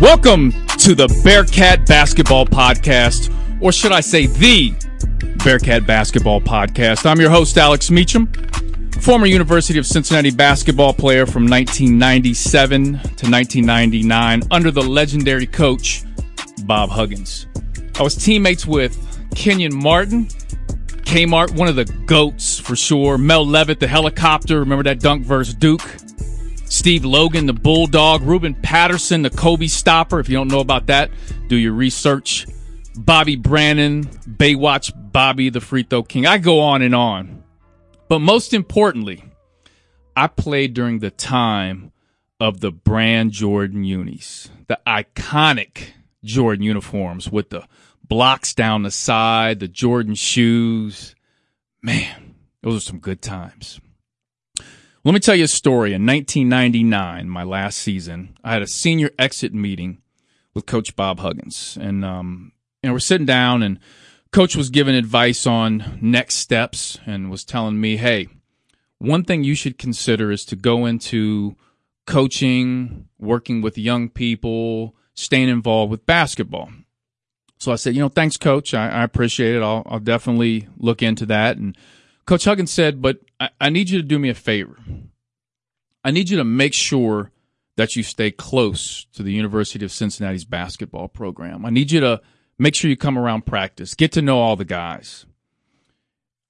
Welcome to the Bearcat Basketball Podcast, or should I say the Bearcat Basketball Podcast. I'm your host, Alex Meacham, former University of Cincinnati basketball player from 1997 to 1999 under the legendary coach, Bob Huggins. I was teammates with Kenyon Martin, Kmart, one of the GOATs for sure, Mel Levett, the helicopter, remember that dunk versus Duke? Steve Logan, the Bulldog, Ruben Patterson, the Kobe stopper. If you don't know about that, do your research. Bobby Brannen, Baywatch Bobby, the free throw king. I go on and on. But most importantly, I played during the time of the brand Jordan unis, the iconic Jordan uniforms with the blocks down the side, the Jordan shoes. Man, those are some good times. Let me tell you a story. In 1999, my last season, I had a senior exit meeting with Coach Bob Huggins, and um, and we're sitting down, and Coach was giving advice on next steps, and was telling me, "Hey, one thing you should consider is to go into coaching, working with young people, staying involved with basketball." So I said, "You know, thanks, Coach. I, I appreciate it. I'll, I'll definitely look into that." And Coach Huggins said, but I, I need you to do me a favor. I need you to make sure that you stay close to the University of Cincinnati's basketball program. I need you to make sure you come around practice, get to know all the guys.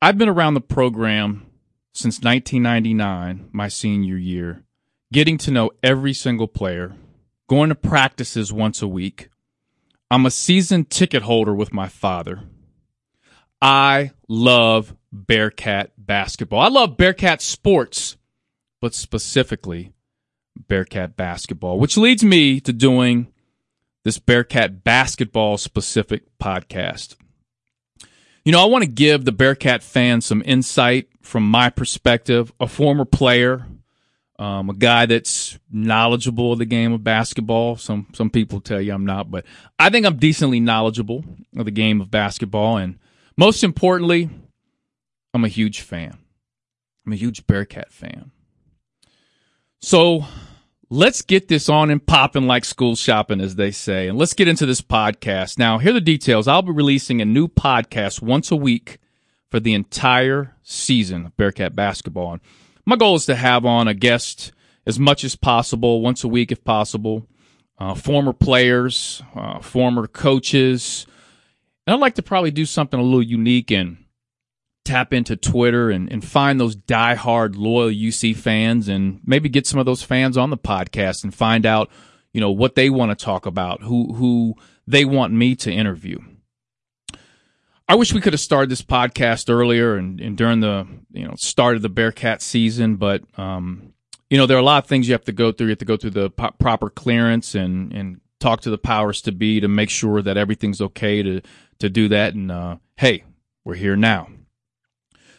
I've been around the program since 1999, my senior year, getting to know every single player, going to practices once a week. I'm a season ticket holder with my father. I love Bearcat basketball. I love Bearcat sports, but specifically Bearcat basketball, which leads me to doing this Bearcat basketball specific podcast. You know, I want to give the Bearcat fans some insight from my perspective, a former player, um, a guy that's knowledgeable of the game of basketball. Some some people tell you I'm not, but I think I'm decently knowledgeable of the game of basketball, and most importantly, I'm a huge fan. I'm a huge Bearcat fan. So let's get this on and popping like school shopping, as they say. And let's get into this podcast. Now, here are the details. I'll be releasing a new podcast once a week for the entire season of Bearcat basketball. And my goal is to have on a guest as much as possible, once a week if possible, uh, former players, uh, former coaches. And I'd like to probably do something a little unique and tap into Twitter and, and find those diehard loyal UC fans and maybe get some of those fans on the podcast and find out, you know, what they want to talk about, who who they want me to interview. I wish we could have started this podcast earlier and, and during the you know start of the Bearcat season, but um, you know there are a lot of things you have to go through. You have to go through the po- proper clearance and and talk to the powers to be to make sure that everything's okay to to do that. And uh, hey, we're here now.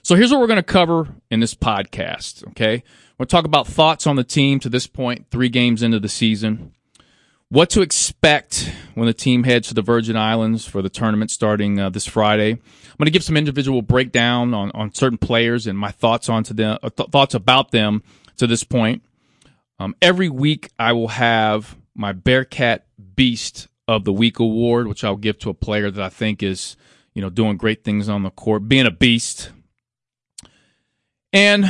So here's what we're going to cover in this podcast. Okay. We'll talk about thoughts on the team to this point, three games into the season. What to expect when the team heads to the Virgin Islands for the tournament starting uh, this Friday. I'm going to give some individual breakdown on, on certain players and my thoughts onto them, uh, th- thoughts about them to this point. Um, every week I will have my Bearcat Beast of the Week award, which I'll give to a player that I think is, you know, doing great things on the court, being a beast, and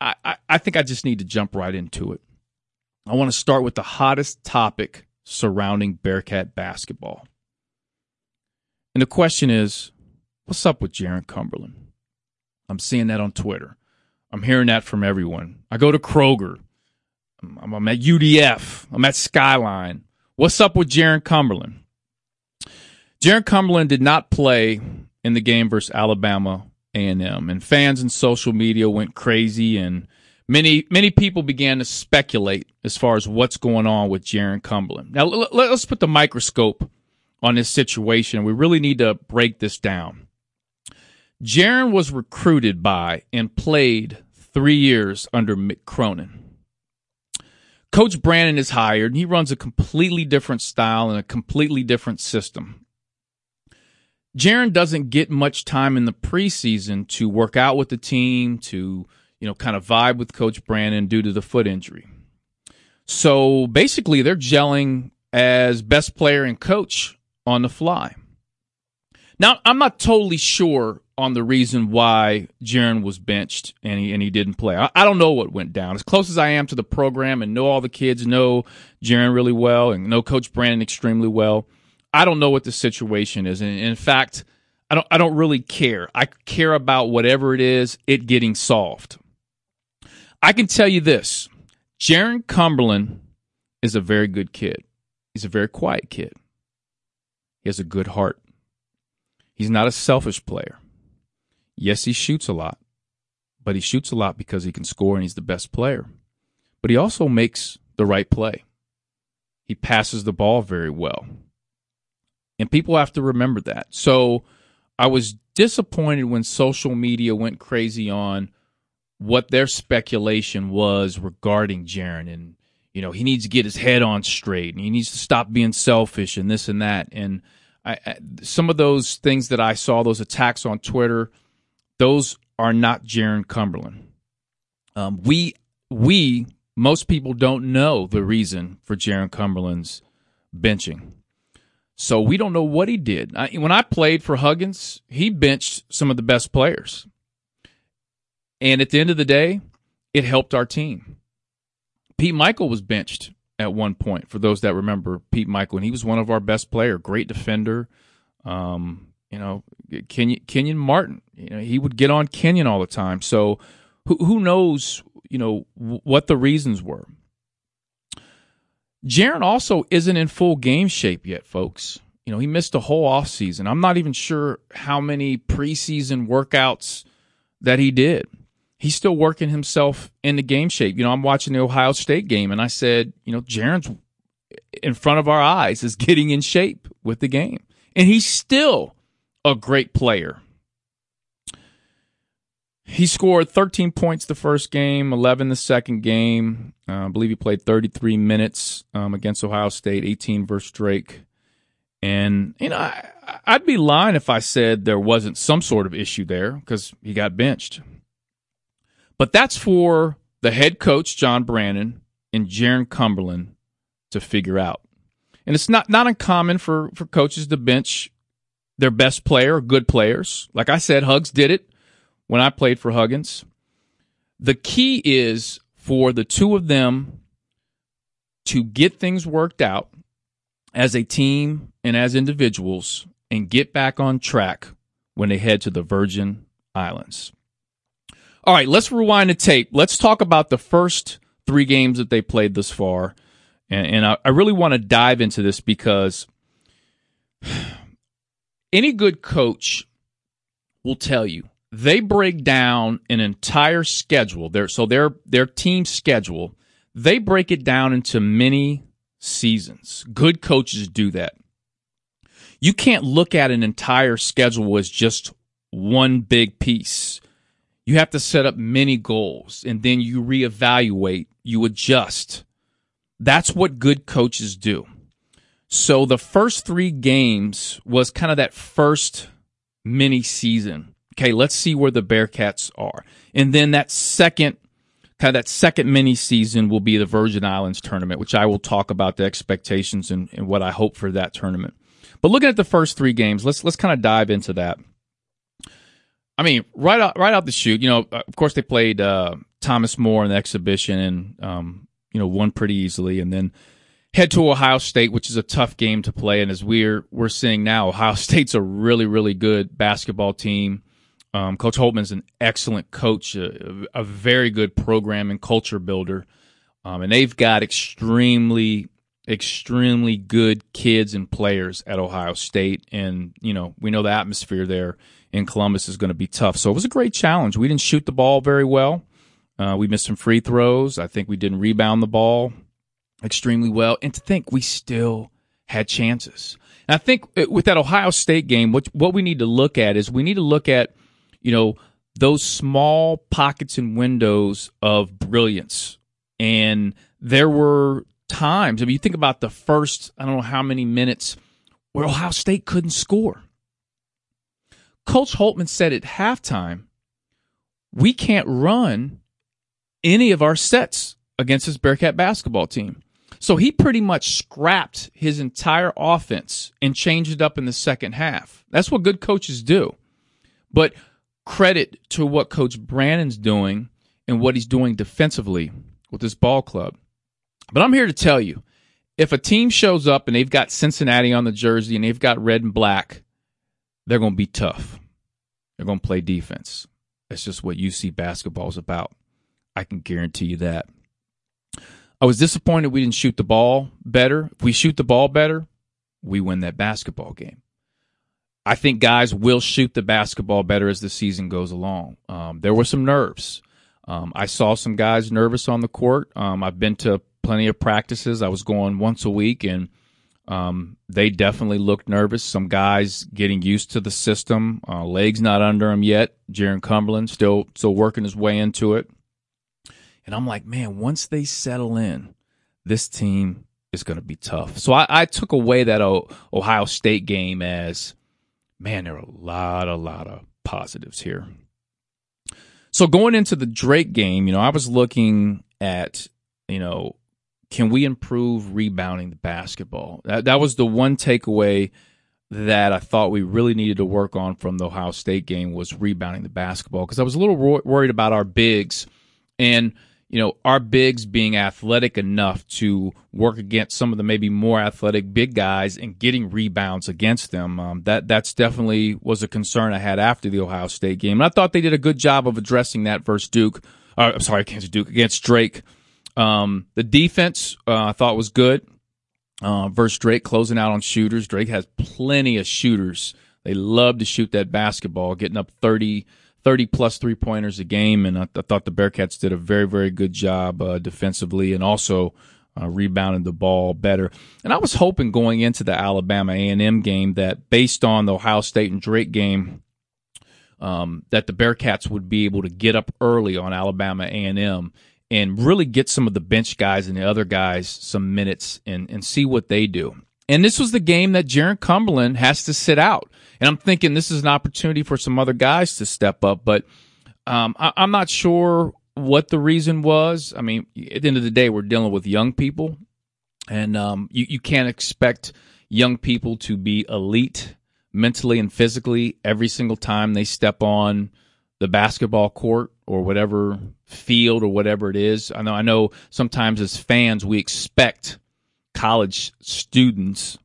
I, I, think I just need to jump right into it. I want to start with the hottest topic surrounding Bearcat basketball. And the question is, what's up with Jarron Cumberland? I'm seeing that on Twitter. I'm hearing that from everyone. I go to Kroger. I'm, I'm at UDF. I'm at Skyline. What's up with Jarron Cumberland? Jarron Cumberland did not play in the game versus Alabama a&M, and fans and social media went crazy, and many many people began to speculate as far as what's going on with Jarron Cumberland. Now let's put the microscope on this situation. We really need to break this down. Jarron was recruited by and played three years under Mick Cronin. Coach Brannen is hired, and he runs a completely different style and a completely different system. Jarron doesn't get much time in the preseason to work out with the team, to you know, kind of vibe with Coach Brannen due to the foot injury. So basically, they're gelling as best player and coach on the fly. Now, I'm not totally sure on the reason why Jarron was benched and he and he didn't play. I, I, don't know what went down. As close as I am to the program and know all the kids, know Jarron really well and know Coach Brannen extremely well, I don't know what the situation is. And in fact, I don't I don't really care. I care about whatever it is, it getting solved. I can tell you this. Jarron Cumberland is a very good kid. He's a very quiet kid. He has a good heart. He's not a selfish player. Yes, he shoots a lot, but he shoots a lot because he can score and he's the best player. But he also makes the right play. He passes the ball very well. And people have to remember that. So I was disappointed when social media went crazy on what their speculation was regarding Jarron and you know he needs to get his head on straight and he needs to stop being selfish and this and that and I, I, some of those things that I saw those attacks on Twitter those are not Jarron Cumberland. Um, we we most people don't know the reason for Jarron Cumberland's benching. So we don't know what he did. I, when I played for Huggins, he benched some of the best players. And at the end of the day, it helped our team. Pete Mickeal was benched at one point, for those that remember Pete Mickeal, and he was one of our best player, great defender. Um, you know, Kenyon, Kenyon Martin. You know, he would get on Kenyon all the time. So who who knows? You know what the reasons were. Jarron also isn't in full game shape yet, folks. You know, he missed a whole off season. I'm not even sure how many preseason workouts that he did. He's still working himself into game shape. You know, I'm watching the Ohio State game and I said, you know, Jarron's in front of our eyes is getting in shape with the game. And he's still a great player. He scored 13 points the first game, 11 the second game. Uh, I believe he played 33 minutes um, against Ohio State, 18 versus Drake. And, you know, I, I'd be lying if I said there wasn't some sort of issue there because he got benched. But that's for the head coach, John Brannen, and Jarron Cumberland to figure out. And it's not, not uncommon for, for coaches to bench their best player, or good players. Like I said, Hugs did it when I played for Huggins. The key is for the two of them to get things worked out as a team and as individuals and get back on track when they head to the Virgin Islands. All right, let's rewind the tape. Let's talk about the first three games that they played thus far. And, and I, I really want to dive into this because any good coach will tell you they break down an entire schedule. Their so their their team schedule, they break it down into many seasons. Good coaches do that. You can't look at an entire schedule as just one big piece. You have to set up many goals and then you reevaluate, you adjust. That's what good coaches do. So the first three games was kind of that first mini season. Okay, let's see where the Bearcats are. And then that second kind of that second mini season will be the Virgin Islands tournament, which I will talk about the expectations and, and what I hope for that tournament. But looking at the first three games, let's let's kind of dive into that. I mean, right out right out the shoot, you know, of course they played uh, Thomas More in the exhibition and um, you know won pretty easily, and then head to Ohio State, which is a tough game to play. And as we're we're seeing now, Ohio State's a really really good basketball team. Um, coach Holtmann's an excellent coach, a, a, very good program and culture builder, um, and they've got extremely extremely good kids and players at Ohio State. And you know we know the atmosphere there in Columbus is going to be tough. So it was a great challenge. We didn't shoot the ball very well. Uh, we missed some free throws. I think we didn't rebound the ball extremely well. And to think we still had chances. And I think uh, with that Ohio State game, what what we need to look at is we need to look at, you know, those small pockets and windows of brilliance. And there were times, I mean, you think about the first, I don't know how many minutes where Ohio State couldn't score. Coach Holtmann said at halftime, we can't run any of our sets against this Bearcat basketball team. So he pretty much scrapped his entire offense and changed it up in the second half. That's what good coaches do. But credit to what Coach Brannen's doing and what he's doing defensively with this ball club. But I'm here to tell you if a team shows up and they've got Cincinnati on the jersey and they've got red and black, they're going to be tough. They're going to play defense. That's just what UC basketball is about. I can guarantee you that. I was disappointed we didn't shoot the ball better. If we shoot the ball better, we win that basketball game. I think guys will shoot the basketball better as the season goes along. Um, there were some nerves. Um, I saw some guys nervous on the court. Um, I've been to plenty of practices. I was going once a week, and um, they definitely looked nervous. Some guys getting used to the system. Uh, legs not under them yet. Jarron Cumberland still still working his way into it. And I'm like, man, once they settle in, this team is going to be tough. So I, I took away that Ohio State game as, man, there are a lot, a lot of positives here. So going into the Drake game, you know, I was looking at, you know, can we improve rebounding the basketball? That, that was the one takeaway that I thought we really needed to work on from the Ohio State game was rebounding the basketball because I was a little worried about our bigs and – you know, our bigs being athletic enough to work against some of the maybe more athletic big guys and getting rebounds against them. Um, that that's definitely was a concern I had after the Ohio State game. And I thought they did a good job of addressing that versus Duke. Uh, I'm sorry, against Duke against Drake. Um, the defense uh, I thought was good. Uh, versus Drake closing out on shooters. Drake has plenty of shooters. They love to shoot that basketball, getting up 30, 30 plus three pointers a game, and I, I, thought the Bearcats did a very, very good job uh, defensively and also uh, rebounding the ball better. And I was hoping going into the Alabama A&M game that based on the Ohio State and Drake game, um, that the Bearcats would be able to get up early on Alabama A&M and really get some of the bench guys and the other guys some minutes and, and see what they do. And this was the game that Jarron Cumberland has to sit out. And I'm thinking this is an opportunity for some other guys to step up, but um, I, I'm not sure what the reason was. I mean, at the end of the day, we're dealing with young people, and um, you, you can't expect young people to be elite mentally and physically every single time they step on the basketball court or whatever field or whatever it is. I know I know sometimes as fans we expect college students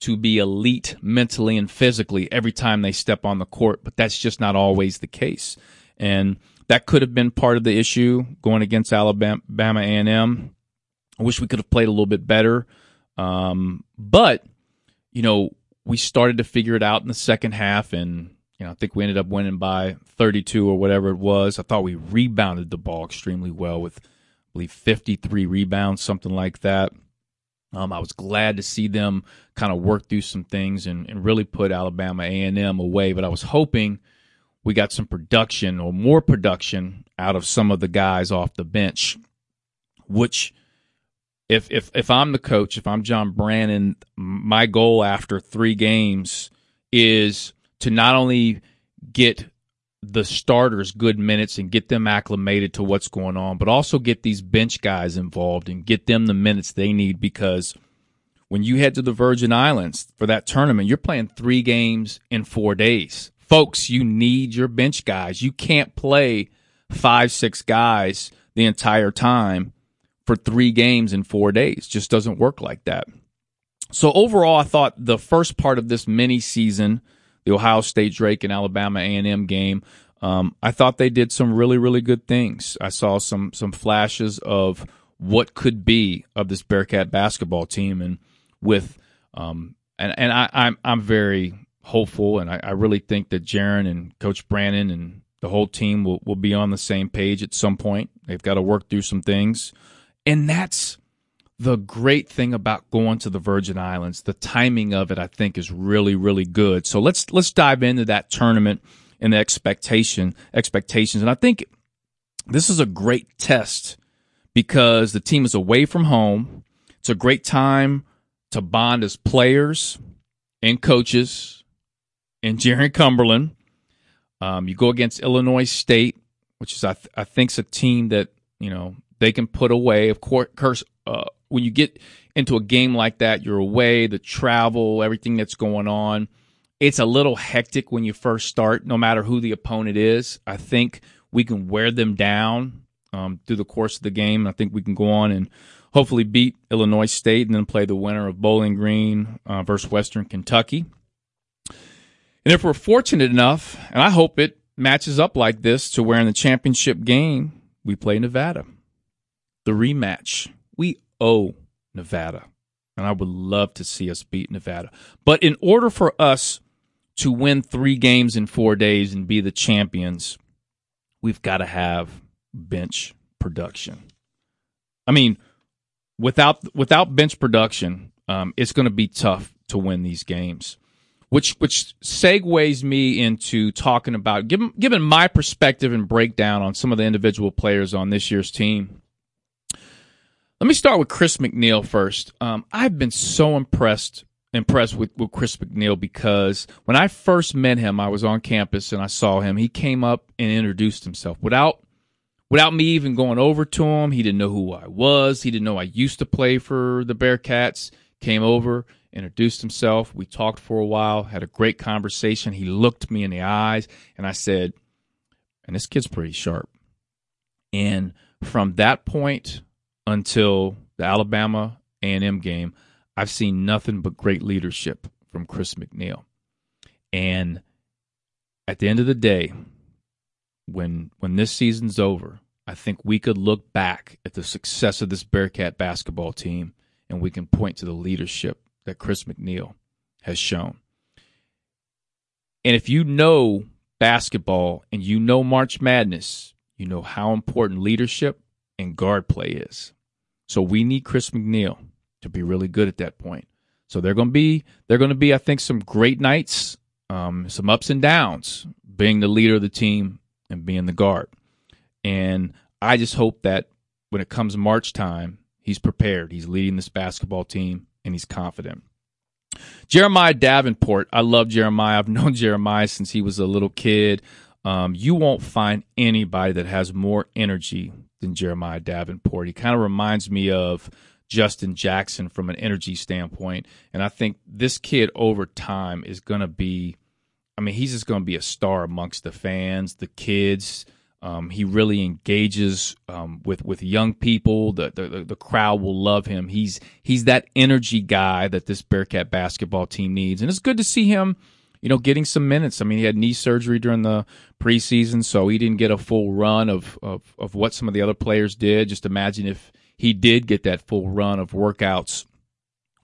to be elite mentally and physically every time they step on the court, but that's just not always the case. And that could have been part of the issue going against Alabama A&M. I wish we could have played a little bit better. Um, but, you know, we started to figure it out in the second half and you know, I think we ended up winning by 32 or whatever it was. I thought we rebounded the ball extremely well with, I believe, 53 rebounds, something like that. Um, I was glad to see them kind of work through some things and, and really put Alabama A&M away. But I was hoping we got some production or more production out of some of the guys off the bench, which if if if I'm the coach, if I'm John Brannen, my goal after three games is to not only get the starters good minutes and get them acclimated to what's going on, but also get these bench guys involved and get them the minutes they need because when you head to the Virgin Islands for that tournament, you're playing three games in four days. Folks, you need your bench guys. You can't play five, six guys the entire time for three games in four days. Just doesn't work like that. So overall, I thought the first part of this mini season – the Ohio State Drake and Alabama A&M game. Um, I thought they did some really really good things. I saw some some flashes of what could be of this Bearcat basketball team, and with um, and and I, I'm I'm very hopeful, and I, I really think that Jarron and Coach Brannen and the whole team will will be on the same page at some point. They've got to work through some things, and that's the great thing about going to the Virgin Islands, the timing of it, I think, is really, really good. So let's let's dive into that tournament and the expectation expectations. And I think this is a great test because the team is away from home. It's a great time to bond as players and coaches and Jarron Cumberland. Um, you go against Illinois State, which is I, th- I think is a team that you know they can put away. Of course, uh, when you get into a game like that, you're away, the travel, everything that's going on. It's a little hectic when you first start, no matter who the opponent is. I think we can wear them down um, through the course of the game. I think we can go on and hopefully beat Illinois State and then play the winner of Bowling Green uh, versus Western Kentucky. And if we're fortunate enough, and I hope it matches up like this to where in the championship game we play Nevada, the rematch. We owe Nevada, and I would love to see us beat Nevada. But in order for us to win three games in four days and be the champions, we've got to have bench production. I mean, without without bench production, um, it's going to be tough to win these games. Which which segues me into talking about given given my perspective and breakdown on some of the individual players on this year's team. Let me start with Chris McNeal first. Um, I've been so impressed impressed with, with Chris McNeal because when I first met him, I was on campus and I saw him. He came up and introduced himself without without me even going over to him. He didn't know who I was. He didn't know I used to play for the Bearcats. Came over, introduced himself. We talked for a while, had a great conversation. He looked me in the eyes, and I said, and this kid's pretty sharp. And from that point until the Alabama A&M game, I've seen nothing but great leadership from Chris McNeal. And at the end of the day, when when this season's over, I think we could look back at the success of this Bearcat basketball team and we can point to the leadership that Chris McNeal has shown. And if you know basketball and you know March Madness, you know how important leadership and guard play is. So we need Chris McNeal to be really good at that point. So they're going to be they're going to be I think some great nights, um, some ups and downs being the leader of the team and being the guard. And I just hope that when it comes March time, he's prepared. He's leading this basketball team and he's confident. Jeremiah Davenport, I love Jeremiah. I've known Jeremiah since he was a little kid. Um, you won't find anybody that has more energy than Jeremiah Davenport. He kind of reminds me of Justin Jackson from an energy standpoint. And I think this kid over time is going to be I mean, he's just going to be a star amongst the fans, the kids. Um, he really engages um, with with young people. The, the the crowd will love him. He's he's that energy guy that this Bearcat basketball team needs, and it's good to see him. You know, getting some minutes. I mean, he had knee surgery during the preseason, so he didn't get a full run of of, of what some of the other players did. Just imagine if he did get that full run of workouts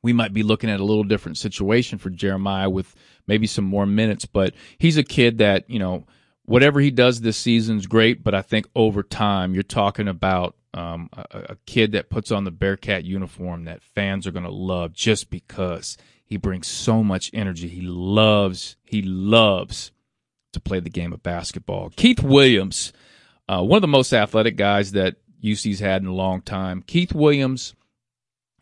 we might be looking at a little different situation for Jeremiah with maybe some more minutes. But he's a kid that, you know, whatever he does this season is great. But I think over time, you're talking about um, a, a, kid that puts on the Bearcat uniform that fans are going to love just because he brings so much energy. He loves, he loves to play the game of basketball. Keith Williams, uh, one of the most athletic guys that UC's had in a long time. Keith Williams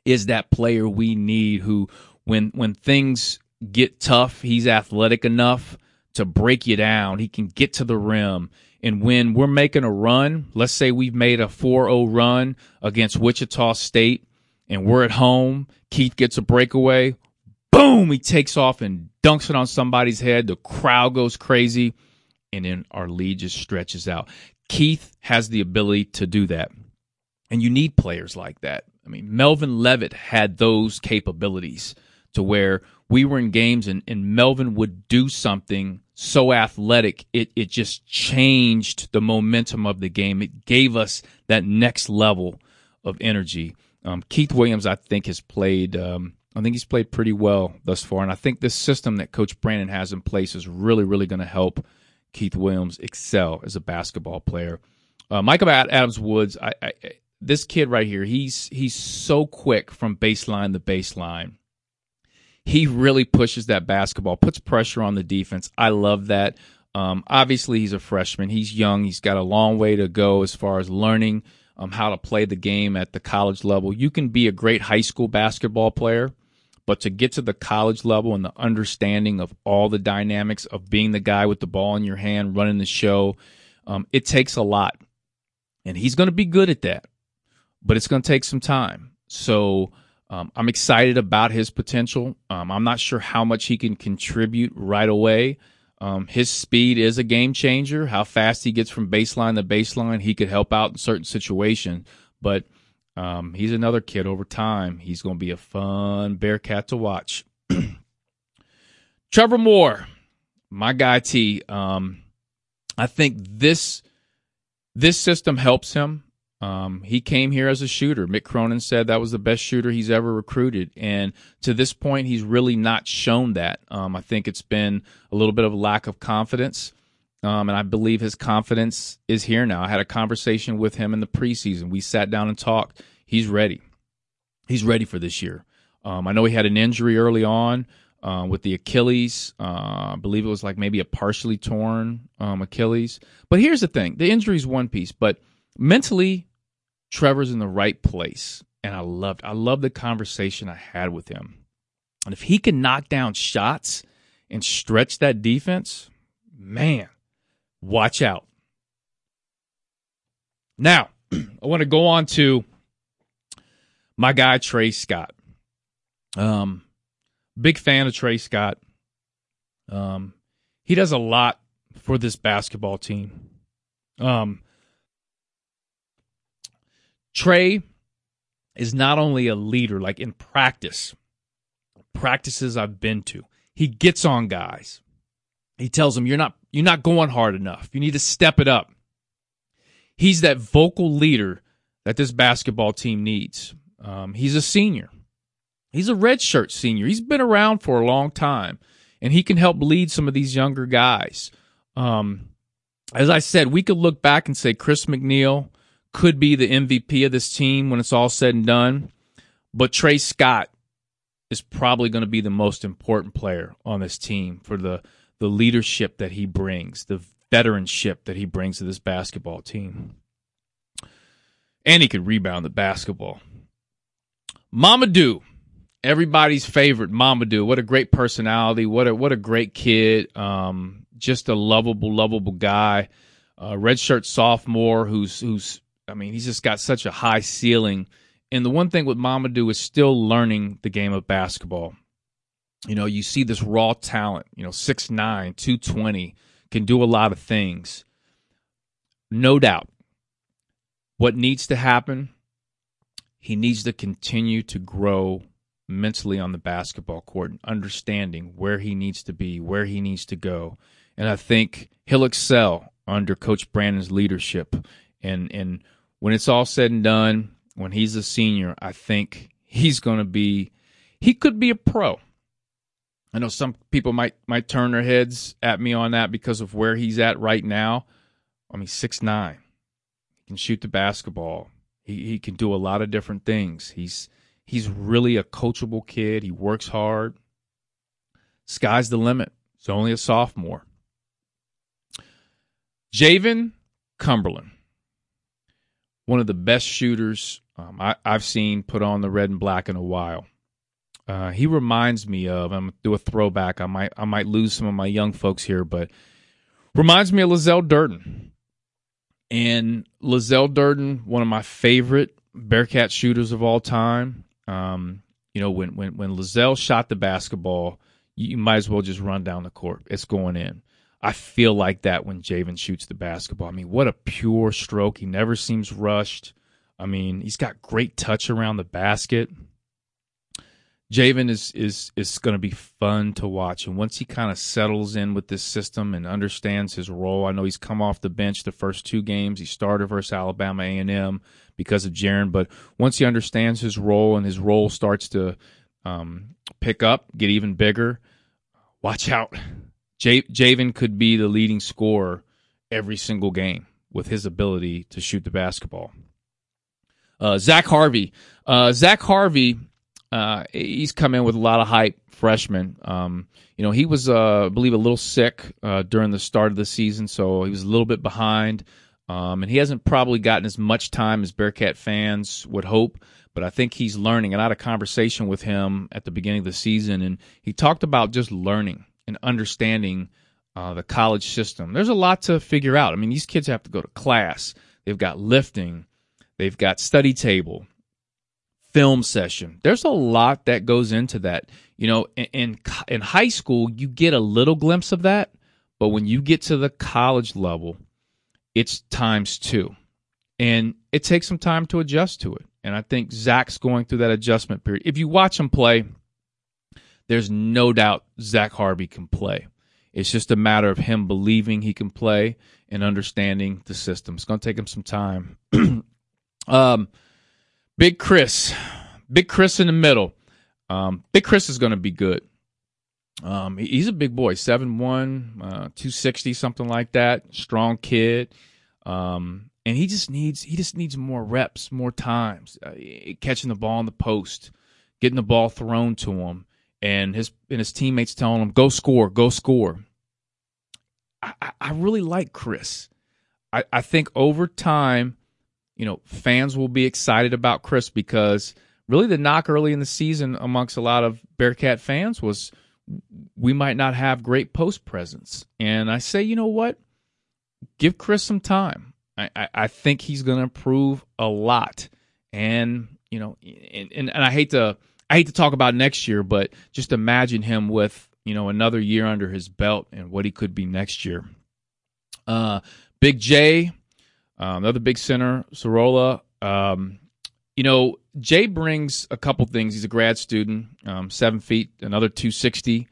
is that player we need who when when things get tough, he's athletic enough to break you down. He can get to the rim. And when we're making a run, let's say we've made a 4-0 run against Wichita State and we're at home, Keith gets a breakaway, boom, he takes off and dunks it on somebody's head. The crowd goes crazy and then our lead just stretches out. Keith has the ability to do that. And you need players like that. I mean, Melvin Levett had those capabilities to where we were in games and, and Melvin would do something so athletic, it, it just changed the momentum of the game. It gave us that next level of energy. Um, Keith Williams, I think, has played. Um, I think he's played pretty well thus far, and I think this system that Coach Brannen has in place is really, really going to help Keith Williams excel as a basketball player. Uh, Michael Adams Woods, I, I, this kid right here, he's he's so quick from baseline to baseline. He really pushes that basketball, puts pressure on the defense. I love that. Um, obviously, he's a freshman. He's young. He's got a long way to go as far as learning um, how to play the game at the college level. You can be a great high school basketball player, but to get to the college level and the understanding of all the dynamics of being the guy with the ball in your hand, running the show, um, it takes a lot. And he's going to be good at that. but it's going to take some time. So um, I'm excited about his potential. Um, I'm not sure how much he can contribute right away. Um, his speed is a game changer. How fast he gets from baseline to baseline, he could help out in certain situations. But um, he's another kid over time. He's going to be a fun Bearcat to watch. Trevor Moore, my guy T. Um, I think this this system helps him. Um, he came here as a shooter. Mick Cronin said that was the best shooter he's ever recruited, and to this point, he's really not shown that. Um, I think it's been a little bit of a lack of confidence, um, and I believe his confidence is here now. I had a conversation with him in the preseason. We sat down and talked. He's ready. He's ready for this year. Um, I know he had an injury early on uh, with the Achilles. Uh, I believe it was like maybe a partially torn um, Achilles. But here's the thing: the injury is one piece, but mentally Trevor's in the right place. And I loved I loved the conversation I had with him. And if he can knock down shots and stretch that defense, man, watch out. Now, I want to go on to my guy Trey Scott. Um, big fan of Trey Scott. Um, he does a lot for this basketball team. Um, Trey is not only a leader, like in practice, practices I've been to, he gets on guys. He tells them, You're not you're not going hard enough. You need to step it up. He's that vocal leader that this basketball team needs. Um, he's a senior. He's a redshirt senior. He's been around for a long time, and he can help lead some of these younger guys. Um, as I said, we could look back and say Chris McNeal, could be the MVP of this team when it's all said and done. But Trey Scott is probably going to be the most important player on this team for the the leadership that he brings, the veteranship that he brings to this basketball team. And he could rebound the basketball. Mamadou, everybody's favorite Mamadou. What a great personality. What a what a great kid. Um, just a lovable, lovable guy. Uh, redshirt sophomore who's who's I mean, he's just got such a high ceiling. And the one thing with Mamadou is still learning the game of basketball. You know, you see this raw talent, you know, 6'9, 220, can do a lot of things. No doubt. What needs to happen, he needs to continue to grow mentally on the basketball court and understanding where he needs to be, where he needs to go. And I think he'll excel under Coach Brannen's leadership and and when it's all said and done, when he's a senior, I think he's going to be he could be a pro. I know some people might might turn their heads at me on that because of where he's at right now. I mean, six nine, he can shoot the basketball. He he can do a lot of different things. He's he's really a coachable kid. He works hard. Sky's the limit. He's only a sophomore. Jaevin Cumberland one of the best shooters um, I, have seen put on the red and black in a while. Uh, he reminds me of. I'm do a throwback. I might I might lose some of my young folks here, but reminds me of Lazelle Durden. And Lazelle Durden, one of my favorite Bearcat shooters of all time. Um, you know, when when when Lazelle shot the basketball, you might as well just run down the court. It's going in. I feel like that when Jaevin shoots the basketball. I mean, what a pure stroke. He never seems rushed. I mean, he's got great touch around the basket. Jaevin is is is going to be fun to watch, and once he kind of settles in with this system and understands his role, I know he's come off the bench the first two games. He started versus Alabama A and M because of Jarron, but once he understands his role and his role starts to um, pick up, get even bigger, watch out J- Jaevin could be the leading scorer every single game with his ability to shoot the basketball. Uh, Zach Harvey. Uh, Zach Harvey, uh, he's come in with a lot of hype, freshman. Um, you know, he was, uh, I believe, a little sick uh, during the start of the season, so he was a little bit behind. Um, and he hasn't probably gotten as much time as Bearcat fans would hope, but I think he's learning. And I had a conversation with him at the beginning of the season, and he talked about just learning and understanding uh, the college system. There's a lot to figure out. I mean, these kids have to go to class. They've got lifting. They've got study table, film session. There's a lot that goes into that. You know, in, in, high school, you get a little glimpse of that, but when you get to the college level, it's times two, and it takes some time to adjust to it. And I think Zach's going through that adjustment period. If you watch him play, there's no doubt Zach Harvey can play. It's just a matter of him believing he can play and understanding the system. It's going to take him some time. um, Big Chris, Big Chris in the middle. Um, big Chris is going to be good. Um, he's a big boy, 7'1", uh, 260, something like that. Strong kid. Um, and he just needs he just needs more reps, more times, uh, catching the ball in the post, getting the ball thrown to him, and his and his teammates telling him, "Go score, go score." I, I really like Chris. I, I think over time, you know, fans will be excited about Chris because really the knock early in the season amongst a lot of Bearcat fans was we might not have great post presence. And I say, you know what? Give Chris some time. I, I, I think he's going to improve a lot. And, you know, and, and, and I hate to I hate to talk about next year, but just imagine him with, you know, another year under his belt and what he could be next year. Uh, Big J, um, another big center, Sorolla. Um, you know, Jay brings a couple things. He's a grad student, um, seven feet, another 260.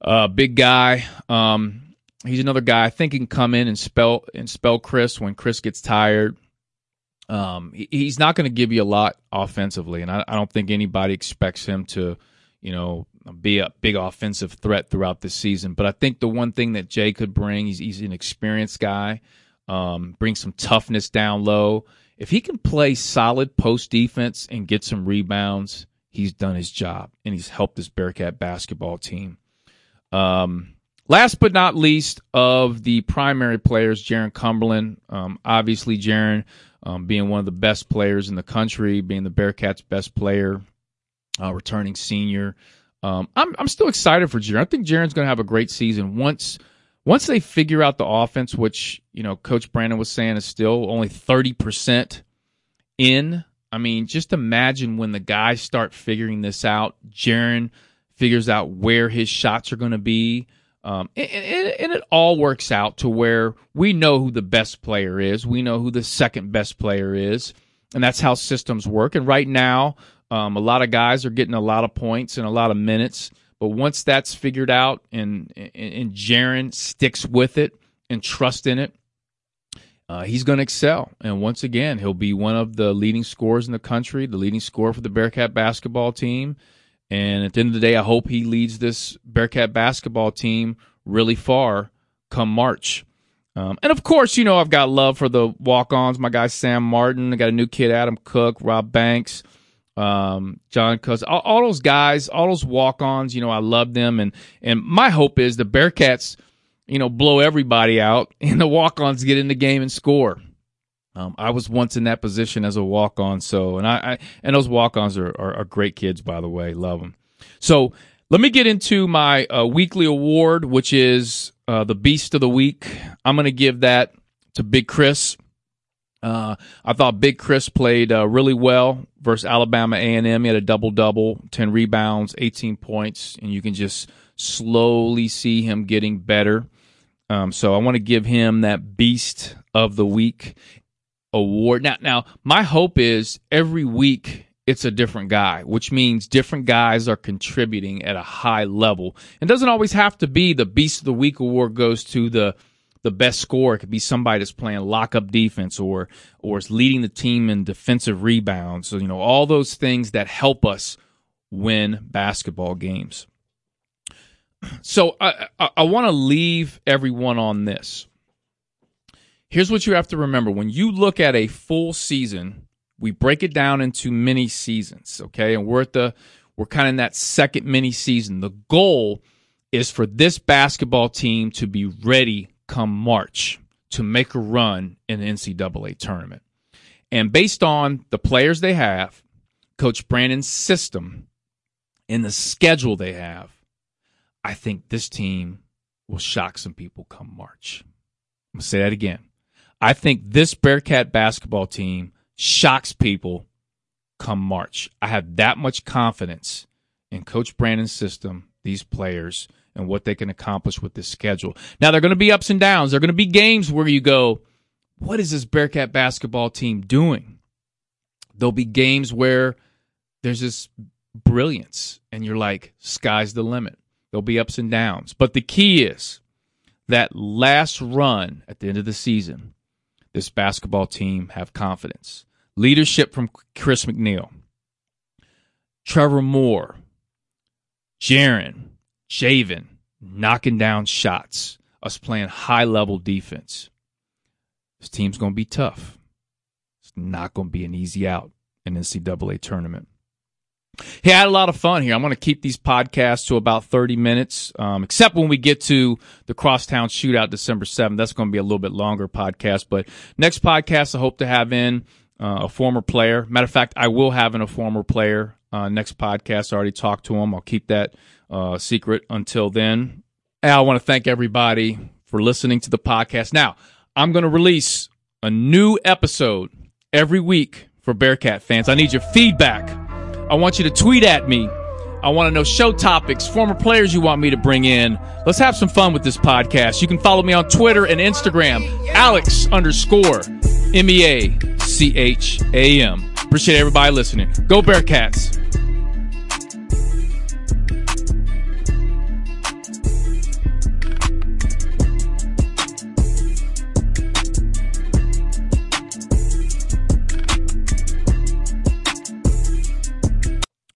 Uh, big guy. Um, he's another guy I think he can come in and spell and spell Chris when Chris gets tired. Um, he, he's not going to give you a lot offensively, and I, I, don't think anybody expects him to, you know, be a big offensive threat throughout this season. But I think the one thing that Jay could bring, he's, he's an experienced guy, um, bring some toughness down low if he can play solid post defense and get some rebounds, he's done his job and he's helped this Bearcat basketball team. Um, last but not least, of the primary players, Jarron Cumberland. Um, obviously, Jarron um, being one of the best players in the country, being the Bearcats' best player, uh, returning senior. Um, I'm I'm still excited for Jarron. I think Jarron's going to have a great season once once they figure out the offense, which you know Coach Brannen was saying is still only thirty percent in. I mean, just imagine when the guys start figuring this out. Jarron figures out where his shots are going to be. Um, and, and, and, it all works out to where we know who the best player is. We know who the second best player is. And that's how systems work. And right now, um, a lot of guys are getting a lot of points and a lot of minutes. But once that's figured out and and, Jarron sticks with it and trust in it, uh, he's going to excel. And once again, he'll be one of the leading scorers in the country, the leading scorer for the Bearcat basketball team. And at the end of the day, I hope he leads this Bearcat basketball team really far come March. Um, and of course, you know, I've got love for the walk ons. My guy Sam Martin. I got a new kid, Adam Cook, Rob Banks um, John Cuz, all, all, those guys, all those walk-ons, you know, I love them, and and my hope is the Bearcats, you know, blow everybody out, and the walk-ons get in the game and score. Um, I was once in that position as a walk-on, so and I, I and those walk-ons are, are, are great kids, by the way, love them. So let me get into my uh, weekly award, which is uh, the Beast of the Week. I'm going to give that to Big Chris. Uh, I thought Big Chris played uh, really well versus Alabama A&M. He had a double double, ten rebounds, eighteen points, and you can just slowly see him getting better. Um, so I want to give him that Beast of the Week award. Now, now my hope is every week it's a different guy, which means different guys are contributing at a high level. It doesn't always have to be the Beast of the Week award goes to the the best scorer. Could be somebody that's playing lockup defense or or is leading the team in defensive rebounds. So you know all those things that help us win basketball games. So I I, I want to leave everyone on this. Here's what you have to remember: when you look at a full season, we break it down into mini seasons. Okay, and we're at the we're kind of in that second mini season. The goal is for this basketball team to be ready come March to make a run in the NCAA tournament. And based on the players they have, Coach Brannen's system, and the schedule they have, I think this team will shock some people come March. I'm going to say that again. I think this Bearcat basketball team shocks people come March. I have that much confidence in Coach Brannen's system, these players, and what they can accomplish with this schedule. Now, there are going to be ups and downs. There are going to be games where you go, what is this Bearcat basketball team doing? There'll be games where there's this brilliance, and you're like, sky's the limit. There'll be ups and downs. But the key is that last run at the end of the season, this basketball team have confidence. Leadership from Chris McNeal, Trevor Moore, Jarron, Jaevin, knocking down shots, us playing high level defense. This team's going to be tough. It's not going to be an easy out in NCAA tournament. Hey, I had a lot of fun here. I'm going to keep these podcasts to about 30 minutes, um, except when we get to the Crosstown Shootout December 7th. That's going to be a little bit longer podcast. But next podcast, I hope to have in uh, a former player. Matter of fact, I will have in a former player uh, next podcast. I already talked to him. I'll keep that uh, secret until then. I want to thank everybody for listening to the podcast. Now, I'm going to release a new episode every week for Bearcat fans. I need your feedback. I want you to tweet at me. I want to know show topics, former players you want me to bring in. Let's have some fun with this podcast. You can follow me on Twitter and Instagram, Alex underscore M E A C H A M. Appreciate everybody listening. Go Bearcats.